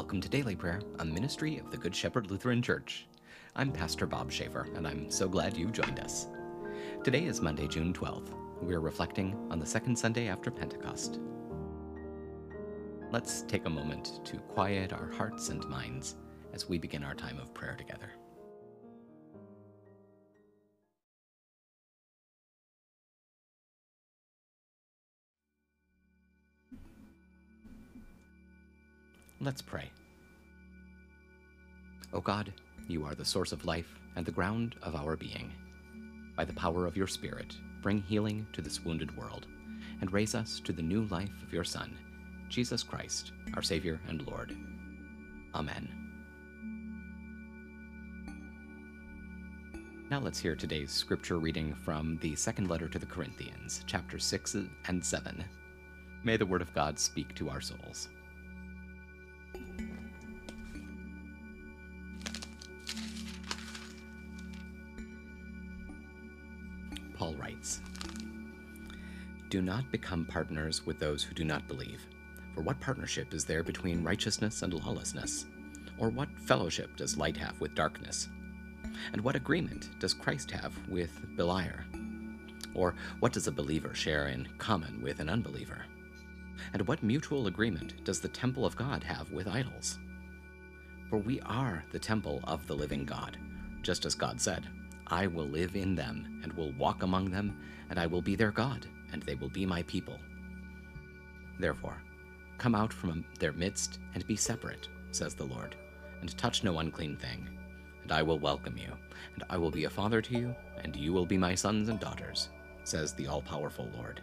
Welcome to Daily Prayer, a ministry of the Good Shepherd Lutheran Church. I'm Pastor Bob Schaefer, and I'm so glad you've joined us. Today is Monday, June 12th. We're reflecting on the second Sunday after Pentecost. Let's take a moment to quiet our hearts and minds as we begin our time of prayer together. Let's pray. O God, you are the source of life and the ground of our being. By the power of your Spirit, bring healing to this wounded world and raise us to the new life of your Son, Jesus Christ, our Savior and Lord. Amen. Now let's hear today's scripture reading from the second letter to the Corinthians, chapter 6 and 7. May the word of God speak to our souls. Paul writes Do not become partners with those who do not believe. For what partnership is there between righteousness and lawlessness? Or what fellowship does light have with darkness? And what agreement does Christ have with Beliar? Or what does a believer share in common with an unbeliever? And what mutual agreement does the temple of God have with idols? For we are the temple of the living God, just as God said, I will live in them and will walk among them, and I will be their God, and they will be my people. Therefore, come out from their midst and be separate, says the Lord, and touch no unclean thing. And I will welcome you, and I will be a father to you, and you will be my sons and daughters, says the all powerful Lord.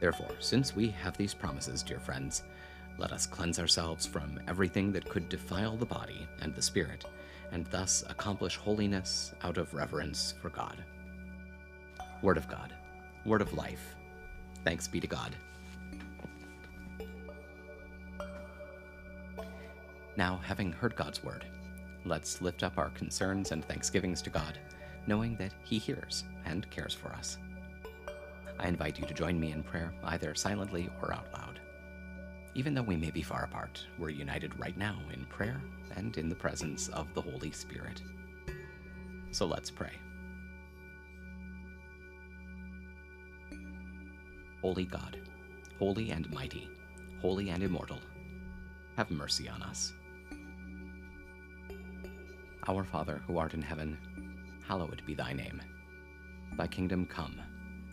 Therefore, since we have these promises, dear friends, let us cleanse ourselves from everything that could defile the body and the spirit, and thus accomplish holiness out of reverence for God. Word of God, Word of life. Thanks be to God. Now, having heard God's word, let's lift up our concerns and thanksgivings to God, knowing that He hears and cares for us. I invite you to join me in prayer, either silently or out loud. Even though we may be far apart, we're united right now in prayer and in the presence of the Holy Spirit. So let's pray. Holy God, holy and mighty, holy and immortal, have mercy on us. Our Father, who art in heaven, hallowed be thy name. Thy kingdom come,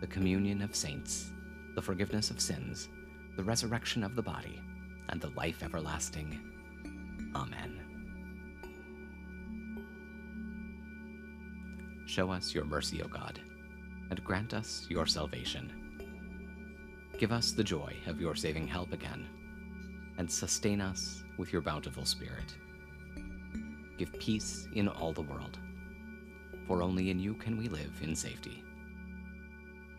the communion of saints, the forgiveness of sins, the resurrection of the body, and the life everlasting. Amen. Show us your mercy, O God, and grant us your salvation. Give us the joy of your saving help again, and sustain us with your bountiful Spirit. Give peace in all the world, for only in you can we live in safety.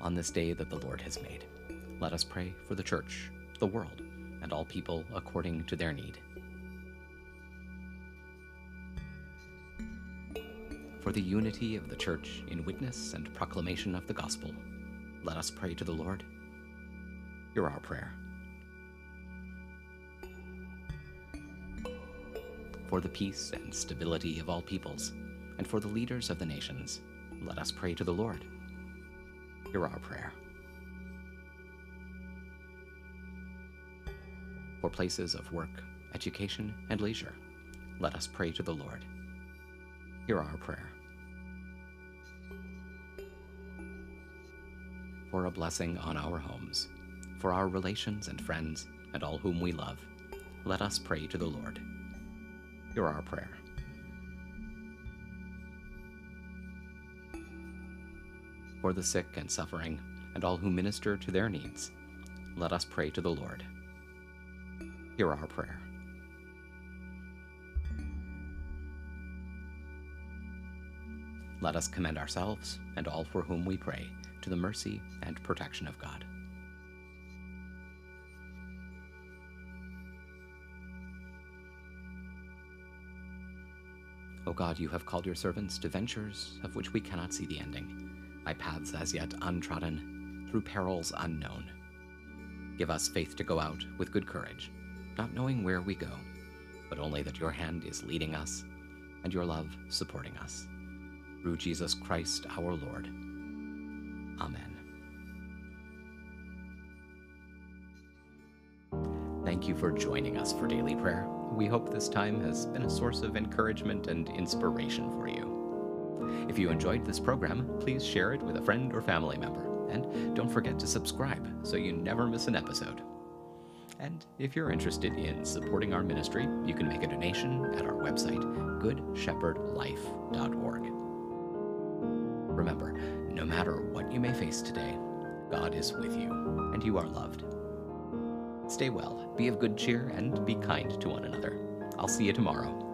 On this day that the Lord has made, let us pray for the church, the world, and all people according to their need. For the unity of the Church in witness and proclamation of the gospel, let us pray to the Lord. Hear our prayer. For the peace and stability of all peoples, and for the leaders of the nations, let us pray to the Lord. Hear our prayer. For places of work, education, and leisure, let us pray to the Lord. Hear our prayer. For a blessing on our homes, for our relations and friends, and all whom we love, let us pray to the Lord. Hear our prayer. For the sick and suffering, and all who minister to their needs, let us pray to the Lord. Hear our prayer. Let us commend ourselves and all for whom we pray to the mercy and protection of God. O God, you have called your servants to ventures of which we cannot see the ending, by paths as yet untrodden, through perils unknown. Give us faith to go out with good courage, not knowing where we go, but only that your hand is leading us and your love supporting us. Through Jesus Christ our Lord. Amen. Thank you for joining us for daily prayer. We hope this time has been a source of encouragement and inspiration for you. If you enjoyed this program, please share it with a friend or family member. And don't forget to subscribe so you never miss an episode. And if you're interested in supporting our ministry, you can make a donation at our website, goodshepherdlife.org. Remember, no matter what you may face today, God is with you, and you are loved. Stay well, be of good cheer, and be kind to one another. I'll see you tomorrow.